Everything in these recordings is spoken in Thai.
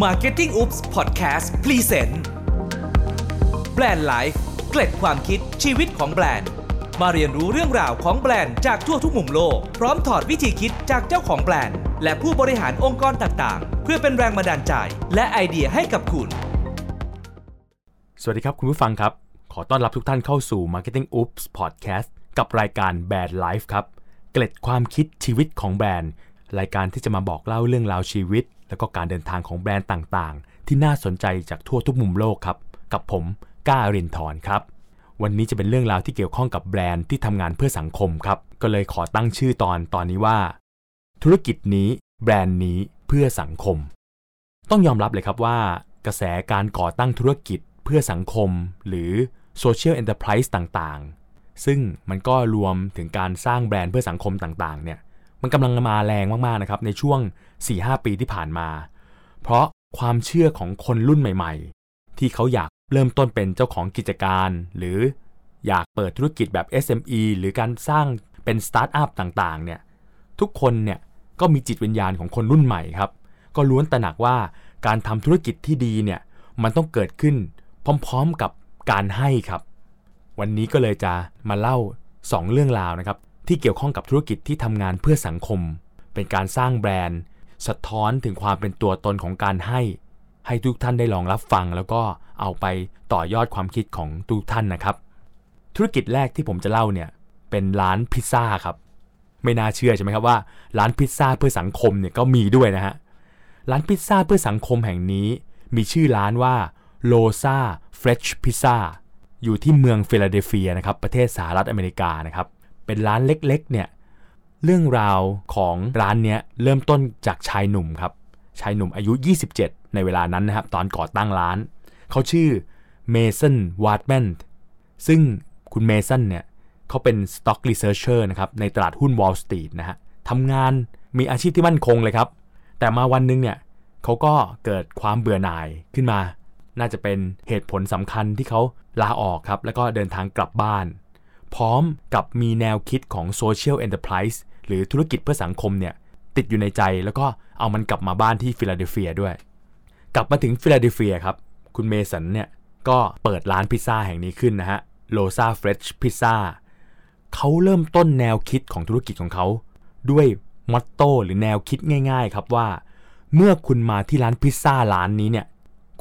Marketing Oops Podcast Present Brand Life เกล็ดความคิดชีวิตของแบรนด์ มาเรียนรู้เรื่องราวของแบรนด์จากทั่วทุกมุมโลก พร้อมถอดวิธีคิดจากเจ้าของแบรนด์ และผู้บริหารองค์กรต่างๆ เพื่อเป็นแรงบันดาลใจ และไอเดียให้กับคุณ สวัสดีครับคุณผู้ฟังครับ ขอต้อนรับทุกท่านเข้าสู่ Marketing Oops Podcast กับรายการ Brand Life ครับเกล็ดความคิดชีวิตของแบรนด์ รายการที่จะมาบอกเล่าเรื่องราวชีวิต แล้วก็การเดินทางของแบรนด์ต่างๆ ที่น่าสนใจจากทั่วทุกมุมโลกครับ กับผมก้ารินทร์ครับ วันนี้จะเป็นเรื่องราวที่เกี่ยวข้องกับแบรนด์ที่ทำงานเพื่อสังคมครับ ก็เลยขอตั้งชื่อตอนตอนนี้ว่า ธุรกิจนี้ แบรนด์นี้เพื่อสังคม ต้องยอมรับเลยครับว่า กระแสการก่อตั้งธุรกิจเพื่อสังคม หรือ Social Enterprise ต่างๆ ซึ่งมันก็รวมถึงการสร้างแบรนด์เพื่อสังคมต่างๆ เนี่ย มันกำลังมาแรงมากๆนะครับในช่วง 4-5 ปีที่ผ่านมา เพราะความเชื่อของคนรุ่นใหม่ ๆ ที่เขาอยากเริ่มต้นเป็นเจ้าของกิจการ หรืออยากเปิดธุรกิจแบบ SME หรือการสร้างเป็นสตาร์ทอัพต่างๆเนี่ยทุกคนเนี่ยก็มีจิตวิญญาณของคนรุ่นใหม่ครับ ก็ล้วนตระหนักว่าการทำธุรกิจที่ดีเนี่ยมันต้องเกิดขึ้นพร้อมๆกับการให้ครับ วันนี้ก็เลยจะมาเล่า 2 เรื่องราวนะครับ ที่เกี่ยวข้องกับธุรกิจที่ทำงานเพื่อสังคม เป็นการสร้างแบรนด์ สะท้อนถึงความเป็นตัวตนของการให้ ให้ทุกท่านได้ลองรับฟัง แล้วก็เอาไปต่อยอดความคิดของทุกท่านนะครับ ธุรกิจแรกที่ผมจะเล่าเนี่ยเป็นร้านพิซซ่าครับ ไม่น่าเชื่อใช่ไหมครับว่า ร้านพิซซ่าเพื่อสังคมเนี่ยก็มีด้วยนะฮะร้านพิซซ่าเพื่อสังคมแห่งนี้ มีชื่อร้านว่า Rosa's Fresh Pizza อยู่ที่เมืองฟิลาเดลเฟียนะครับประเทศสหรัฐอเมริกานะครับ เป็นร้านเล็กๆเนี่ยเรื่องราวของร้านเนี้ยเริ่มต้นจากชายหนุ่มครับชายหนุ่มอายุ 27 ในเวลานั้นนะครับ ตอนก่อตั้งร้าน เขาชื่อเมสันวาร์ดแมนซึ่งคุณเมสันเนี่ยเขาเป็น Stock Researcher นะครับในตลาดหุ้น Wall Street นะฮะทำงานมีอาชีพที่มั่นคงเลยครับ แต่มาวันหนึงเนี่ยเขาก็เกิดความเบื่อหน่ายขึ้นมา น่าจะเป็นเหตุผลสำคัญที่เขาลาออกครับ แล้วก็เดินทางกลับบ้าน พร้อมกับมีแนวคิดของ Social Enterprise หรือธุรกิจเพื่อสังคมเนี่ยติดอยู่ในใจแล้วก็เอามันกลับมาบ้านที่ฟิลาเดลเฟียด้วย กลับมาถึงฟิลาเดลเฟียครับ คุณเมสันเนี่ยก็เปิดร้านพิซซ่าแห่งนี้ขึ้นนะฮะ Rosa's Fresh Pizzaเขาเริ่มต้นแนวคิดของธุรกิจของเขา ด้วย motto หรือแนวคิดง่าย ๆ ครับว่า เมื่อคุณมาที่ร้านพิซซ่าร้านนี้เนี่ย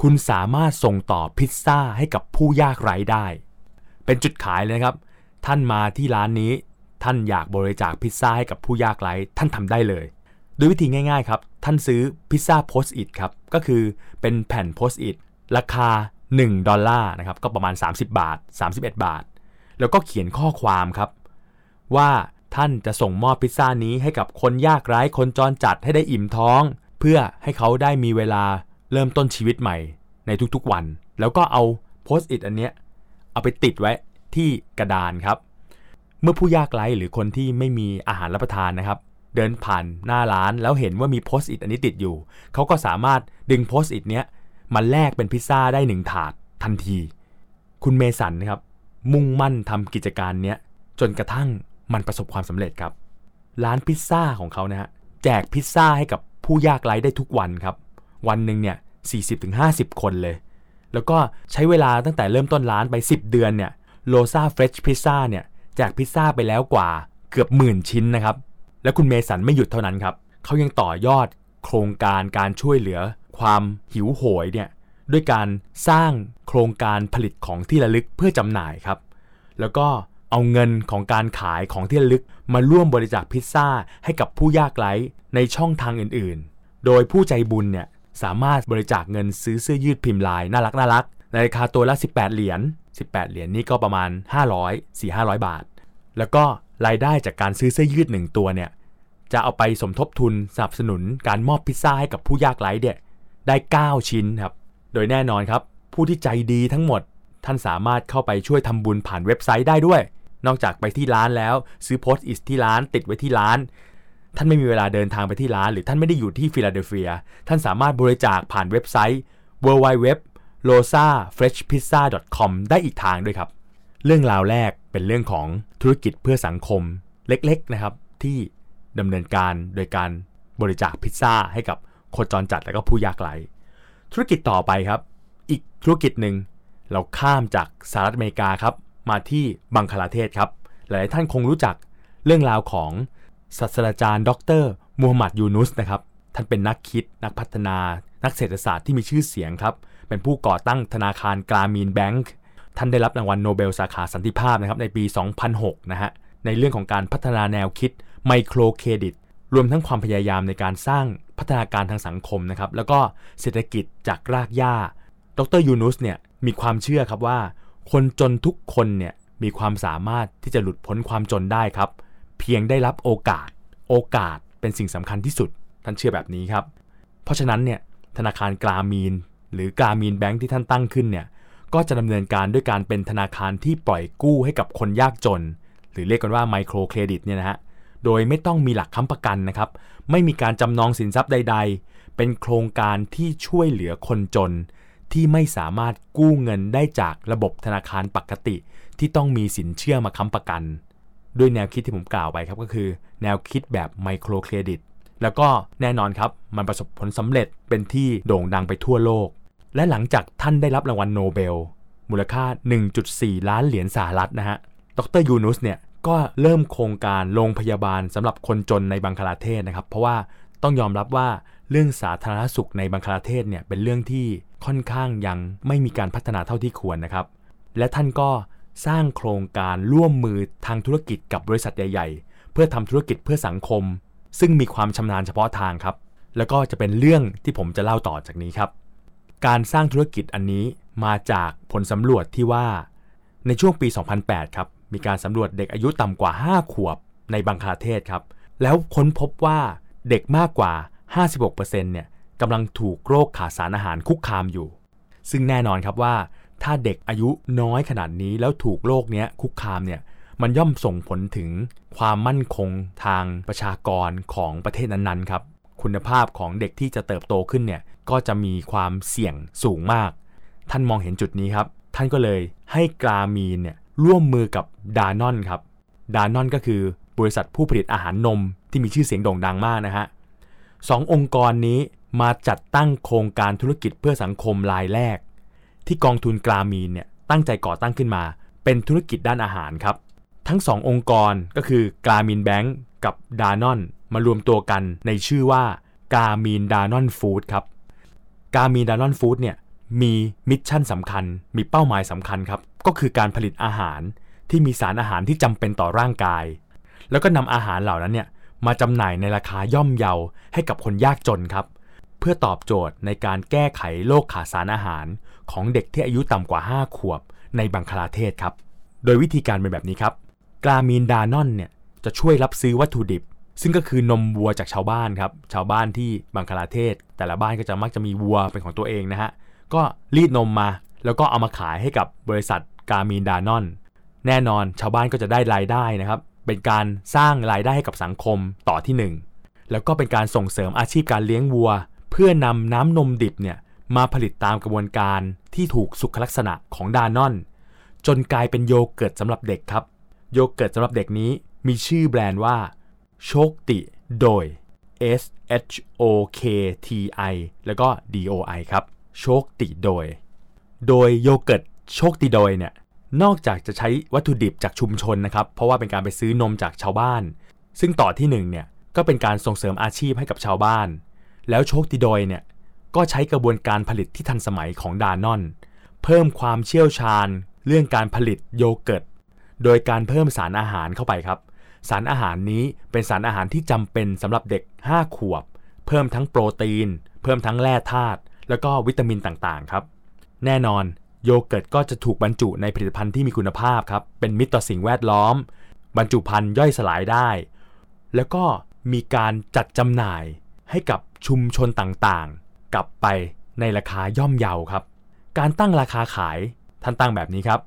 คุณสามารถส่งต่อพิซซ่าให้กับผู้ยากไร้ได้ เป็นจุดขายเลยนะครับ ท่านมาที่ร้านนี้ ท่านอยากบริจาคพิซซ่าให้กับผู้ยากไร้ท่านทำได้เลย ด้วยวิธีง่ายๆครับ ท่านซื้อพิซซ่า Post-it ครับ ก็คือเป็นแผ่น Post-it ราคา 1 ดอลลาร์นะครับ ก็ประมาณ 30 บาท 31 บาท แล้วก็เขียนข้อความครับ ว่าท่านจะส่งมอบพิซซ่านี้ให้กับคนยากไร้คนจรจัดให้ได้อิ่มท้อง เพื่อให้เขาได้มีเวลาเริ่มต้นชีวิตใหม่ในทุกๆวัน แล้วก็เอาโพสต์อิทอันเนี้ยเอาไปติดไว้ ที่กระดานครับ เมื่อผู้ยากไร้หรือคนที่ไม่มีอาหารรับประทานนะครับ เดินผ่านหน้าร้านแล้วเห็นว่ามีโพสต์อิทอันนี้ติดอยู่ เขาก็สามารถดึงโพสต์อิทเนี้ยมาแลกเป็นพิซซ่าได้หนึ่งถาดทันที คุณเมสันนะครับ มุ่งมั่นทำกิจการเนี้ยจนกระทั่งมันประสบความสำเร็จครับ ร้านพิซซ่าของเขานะฮะแจกพิซซ่าให้กับผู้ยากไร้ได้ทุกวันครับ วันหนึ่งเนี่ย40-50 คนเลย แล้วก็ใช้เวลาตั้งแต่เริ่มต้นร้านไป 10 เดือนเนี่ย Rosa's Fresh Pizza เนี่ยแจกพิซซ่าไปแล้วกว่าเกือบหมื่นชิ้นนะครับ และคุณเมสันไม่หยุดเท่านั้นครับเขายังต่อยอดโครงการการช่วยเหลือ ความหิวโหยเนี่ยด้วยการสร้างโครงการผลิตของที่ระลึกเพื่อจำหน่ายครับ แล้วก็เอาเงินของการขายของที่ระลึกมาร่วมบริจาคพิซซ่าให้กับผู้ยากไร้ในช่องทางอื่นๆ โดยผู้ใจบุญเนี่ยสามารถบริจาคเงินซื้อเสื้อยืดพิมพ์ลายน่ารักน่ารักในราคาตัวละ 18 เหรียญ 18 เหรียญนี่ก็ประมาณ 500 4-500 บาท แล้วก็รายได้จากการซื้อเสื้อยืด1ตัวเนี่ยจะเอาไปสมทบทุนสนับสนุนการมอบพิซซ่าให้กับผู้ยากไร้เนี่ยได้ 9 ชิ้นครับ โดยแน่นอนครับ ผู้ที่ใจดีทั้งหมด ท่านสามารถเข้าไปช่วยทำบุญผ่านเว็บไซต์ได้ด้วย นอกจากไปที่ร้านแล้วซื้อโพสต์อิสที่ร้านติดไว้ที่ร้าน ท่านไม่มีเวลาเดินทางไปที่ร้าน หรือท่านไม่ได้อยู่ที่ฟิลาเดลเฟีย ท่านสามารถบริจาคผ่านเว็บไซต์ w w w l o s a f r e s h p i z z a c o m ได้อีกทางด้วยครับ เรื่องราวแรกเป็นเรื่องของธุรกิจเพื่อสังคมเล็กๆนะครับ ที่ดำเนินการโดยการบริจาคพิซซ่าให้กับคนจรจัดและก็ผู้ยากไร้ธุรกิจต่อไปครับ อีกธุรกิจหนึ่งเราข้ามจากสหรัฐอเมริกาครับ มาที่บังคลาเทศครับ หลายท่านคงรู้จักเรื่องราวของศาสตราจารย์ ดรมูฮัมหมัดยูนุสนะครับท่านเป็นนักคิดนักพัฒนา นักเศรษฐศาสตร์ที่มีชื่อเสียงครับ เป็นผู้ก่อตั้งธนาคาร Grameen Bank ท่านได้รับรางวัลโนเบลสาขาสันติภาพนะครับในปี 2006 นะฮะในเรื่องของการพัฒนาแนวคิด microcredit รวมทั้งความพยายามในการสร้างพัฒนาการทางสังคมนะครับแล้วก็เศรษฐกิจจากรากหญ้า ดรยูนุสเนี่ยมีความเชื่อครับว่า คนจนทุกคนเนี่ยมีความสามารถที่จะหลุดพ้นความจนได้ครับ เพียงได้รับโอกาส โอกาสเป็นสิ่งสำคัญที่สุด ท่านเชื่อแบบนี้ครับ เพราะฉะนั้นเนี่ยธนาคารกรามีน หรือกรามีนแบงค์ที่ท่านตั้งขึ้นเนี่ยก็จะดำเนินการด้วยการเป็นธนาคารที่ปล่อยกู้ให้กับคนยากจน หรือเรียกกันว่าไมโครเครดิตเนี่ยนะฮะโดยไม่ต้องมีหลักค้ำประกันนะครับ ไม่มีการจำนองสินทรัพย์ใด ๆ เป็นโครงการที่ช่วยเหลือคนจน ที่ไม่สามารถกู้เงินได้จากระบบธนาคารปกติ ที่ต้องมีสินเชื่อมาค้ำประกัน ด้วยแนวคิดที่ผมกล่าวไปครับก็คือ แนวคิดแบบไมโครเครดิตแล้วก็แน่นอนครับ มันประสบผลสำเร็จเป็นที่โด่งดังไปทั่วโลก และหลังจากท่านได้รับรางวัลโนเบล มูลค่า 1.4 ล้านเหรียญสหรัฐนะฮะ ดรยูนุสเนี่ยก็เริ่มโครงการโรงพยาบาลสำหรับคนจนในบังคลาเทศนะครับ เพราะว่าต้องยอมรับว่าเรื่องสาธารณสุขในบังคลาเทศเนี่ยเป็นเรื่องที่ค่อนข้างยังไม่มีการพัฒนาเท่าที่ควรนะครับ และท่านก็สร้างโครงการร่วมมือทางธุรกิจกับบริษัทใหญ่ ๆ เพื่อทำธุรกิจเพื่อสังคม ซึ่งมีความชำนาญเฉพาะทางครับ แล้วก็จะเป็นเรื่องที่ผมจะเล่าต่อจากนี้ครับ การสร้างธุรกิจอันนี้มาจากผลสำรวจที่ว่าในช่วงปี 2008 ครับ มีการสำรวจเด็กอายุต่ำกว่า 5 ขวบในบังคลาเทศครับ แล้วค้นพบว่าเด็กมากกว่า 56%เนี่ยกำลังถูกโรคขาดสารอาหารคุกคามอยู่ ซึ่งแน่นอนครับว่า ถ้าเด็กอายุน้อยขนาดนี้แล้วถูกโรคเนี้ยคุกคามเนี่ยมันย่อมส่งผลถึงความมั่นคงทางประชากรของประเทศนั้นๆครับ คุณภาพของเด็กที่จะเติบโตขึ้นเนี่ยก็จะมีความเสี่ยงสูงมาก ท่านมองเห็นจุดนี้ครับ ท่านก็เลยให้กรามีนเนี่ยร่วมมือกับดานอนครับดานอนก็คือบริษัทผู้ผลิตอาหารนมที่มีชื่อเสียงโด่งดังมากนะฮะสององค์กรนี้มาจัดตั้งโครงการธุรกิจเพื่อสังคมรายแรก ที่กองทุนกรามีนเนี่ยตั้งใจก่อตั้งขึ้นมา เป็นธุรกิจด้านอาหารครับ ทั้งสององค์กรก็คือ Grameen Bank กับดานอน มารวมตัวกันในชื่อว่า Grameen Danone Foods ครับ Grameen Danone Foods เนี่ยมี mission สำคัญ มีเป้าหมายสำคัญครับ ก็คือการผลิตอาหารที่มีสารอาหารที่จำเป็นต่อร่างกาย แล้วก็นำอาหารเหล่านั้นเนี่ยมาจำหน่ายในราคาย่อมเยาให้กับคนยากจนครับ เพื่อตอบโจทย์ในการแก้ไขโรคขาดสารอาหารของเด็กที่อายุต่ำกว่า 5 ขวบในบังคลาเทศครับ โดยวิธีการเป็นแบบนี้ครับกรามีนดานอนเนี่ยจะช่วยรับซื้อวัตถุดิบ ซึ่งก็คือนมวัวจากชาวบ้านครับชาวบ้านที่บังคลาเทศ แต่ละบ้านก็จะมักจะมีวัวเป็นของตัวเองนะฮะก็รีดนมมา แล้วก็เอามาขายให้กับบริษัทกามีนดานอนแน่นอนชาวบ้านก็จะได้รายได้นะครับ เป็นการสร้างรายได้ให้กับสังคมต่อที่ 1 แล้วก็เป็นการส่งเสริมอาชีพการเลี้ยงวัว เพื่อนำน้ำนมดิบเนี่ยมาผลิตตามกระบวนการที่ถูกสุขลักษณะของดานอน จนกลายเป็นโยเกิร์ตสำหรับเด็กครับ โยเกิร์ตสำหรับเด็กนี้มีชื่อแบรนด์ว่า โชคติโดย S H O K T I แล้วก็ D O I ครับ โชคติโดย โดยโยเกิร์ตโชคติโดยเนี่ย นอกจากจะใช้วัตถุดิบจากชุมชนนะครับ เพราะว่าเป็นการไปซื้อนมจากชาวบ้าน ซึ่งต่อที่1เนี่ย ก็เป็นการส่งเสริมอาชีพให้กับชาวบ้าน แล้วโชคติโดยเนี่ย ก็ใช้กระบวนการผลิตที่ทันสมัยของดานอน เพิ่มความเชี่ยวชาญ เรื่องการผลิตโยเกิร์ต โดยการเพิ่มสารอาหารเข้าไปครับ สารอาหารนี้เป็นสารอาหารที่จำเป็นสำหรับเด็ก 5 ขวบ เพิ่มทั้งโปรตีน เพิ่มทั้งแร่ธาตุแล้วก็วิตามินต่างๆครับ แน่นอนโยเกิร์ตก็จะถูกบรรจุในผลิตภัณฑ์ที่มีคุณภาพครับ เป็นมิตรต่อสิ่งแวดล้อม บรรจุภัณฑ์ย่อยสลายได้ แล้วก็มีการจัดจำหน่ายให้กับชุมชนต่างๆ กลับไปในราคาย่อมเยาครับ การตั้งราคาขายท่านตั้งแบบนี้ครับ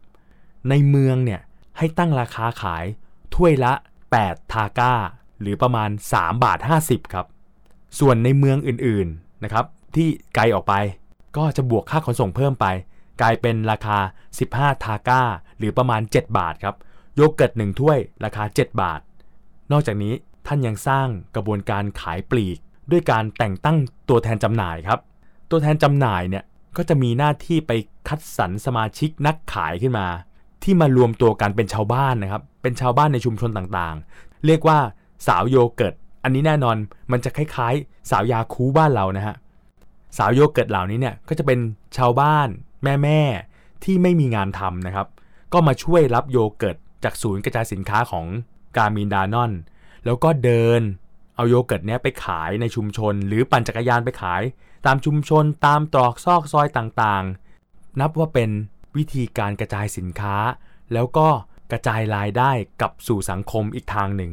ในเมืองเนี่ยให้ตั้งราคาขายถ้วยละ 8 ทาก้า หรือประมาณ 3 บาท 50 ครับ ส่วนในเมืองอื่นๆนะครับที่ไกลออกไปก็จะบวกค่าขนส่งเพิ่มไป กลายเป็นราคา 15 ทาก้า หรือประมาณ 7 บาทครับ โยเกิร์ต1ถ้วยราคา 7 บาท นอกจากนี้ท่านยังสร้างกระบวนการขายปลีก ด้วยการแต่งตั้งตัวแทนจำหน่ายครับตตัวแทนจำหน่ายเนี่ยก็จะมีหน้าที่ไปคัดสรรสมาชิกนักขายขึ้นมา ที่มารวมตัวกันเป็นชาวบ้านนะครับ เป็นชาวบ้านในชุมชนต่างๆ เรียกว่าสาวโยเกิร์ตอันนี้แน่นอนมันจะคล้ายๆ สาวยาคูลท์บ้านเรานะฮะสาวโยเกิร์ตเหล่านี้เนี่ยก็จะเป็นชาวบ้านแม่ๆที่ไม่มีงานทำนะครับ ก็มาช่วยรับโยเกิร์ตจากศูนย์กระจายสินค้าของ Grameen Danone แล้วก็เดินเอาโยเกิร์ตเนี้ยไปขายในชุมชน หรือปั่นจักรยานไปขาย ตามชุมชนตามตรอกซอกซอยต่างๆ นับว่าเป็นวิธีการกระจายสินค้า แล้วก็ กระจายรายได้กลับสู่สังคมอีกทางหนึ่ง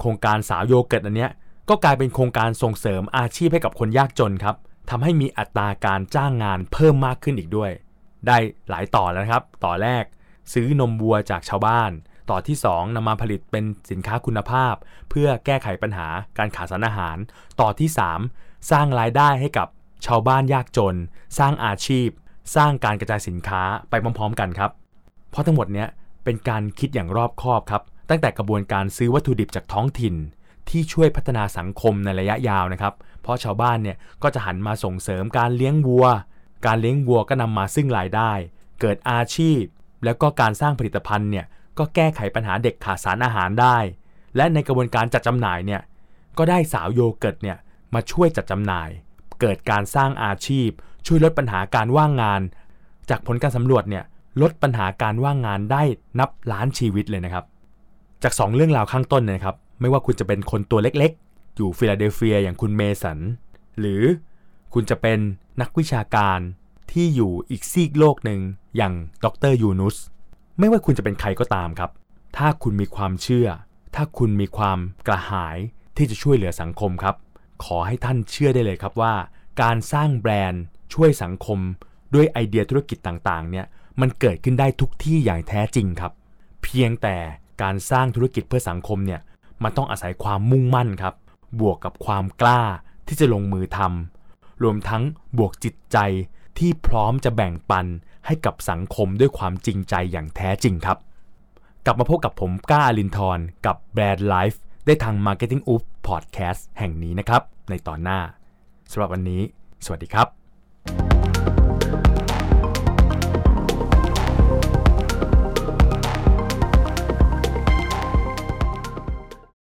โครงการสาวโยเกิร์ตอันเนี้ยก็กลายเป็นโครงการส่งเสริมอาชีพให้กับคนยากจนครับทำให้มีอัตราการจ้างงานเพิ่มมากขึ้นอีกด้วย ได้หลายต่อแล้วครับ ต่อแรก ซื้อนมวัวจากชาวบ้าน ต่อที่ 2นำมาผลิตเป็นสินค้าคุณภาพ เพื่อแก้ไขปัญหาการขาดสารอาหาร ต่อที่ 3 สร้างรายได้ให้กับชาวบ้านยากจน สร้างอาชีพ สร้างการกระจายสินค้าไปพร้อม ๆ กันครับ เพราะทั้งหมดเนี้ย เป็นการคิดอย่างรอบคอบครับ ตั้งแต่กระบวนการซื้อวัตถุดิบจากท้องถิ่น ที่ช่วยพัฒนาสังคมในระยะยาวนะครับ เพราะชาวบ้านเนี่ยก็จะหันมาส่งเสริมการเลี้ยงวัว การเลี้ยงวัวก็นำมาซึ่งรายได้ เกิดอาชีพ แล้วก็การสร้างผลิตภัณฑ์เนี่ยก็แก้ไขปัญหาเด็กขาดสารอาหารได้ และในกระบวนการจัดจำหน่ายเนี่ยก็ได้สาวโยเกิร์ตเนี่ยมาช่วยจัดจำหน่าย เกิดการสร้างอาชีพ ช่วยลดปัญหาการว่างงาน จากผลการสำรวจเนี่ย ลดปัญหาการว่างงานได้นับล้านชีวิตเลยนะครับ จาก 2 เรื่องราวข้างต้นนะครับไม่ว่าคุณจะเป็นคนตัวเล็กๆ อยู่ฟิลาเดลเฟียอย่างคุณเมสัน หรือคุณจะเป็นนักวิชาการที่อยู่อีกซีกโลกหนึ่งอย่างดรยูนุสไม่ว่าคุณจะเป็นใครก็ตามครับ ถ้าคุณมีความเชื่อ ถ้าคุณมีความกระหายที่จะช่วยเหลือสังคมครับ ขอให้ท่านเชื่อได้เลยครับว่า การสร้างแบรนด์ช่วยสังคม ด้วยไอเดียธุรกิจต่างๆเนี่ย มันเกิดขึ้นได้ทุกที่อย่างแท้จริงครับ เพียงแต่การสร้างธุรกิจเพื่อสังคมเนี่ยมันต้องอาศัยความมุ่งมั่นครับ บวกกับความกล้าที่จะลงมือทำรวมทั้งบวกจิตใจที่พร้อมจะแบ่งปันให้กับสังคมด้วยความจริงใจอย่างแท้จริงครับ กลับมาพบกับผมก้าอลินทร์กับแบรนด์ไลฟ์ได้ทาง Marketing Up Podcast แห่งนี้นะครับ ในตอนหน้าสำหรับวันนี้ สวัสดีครับ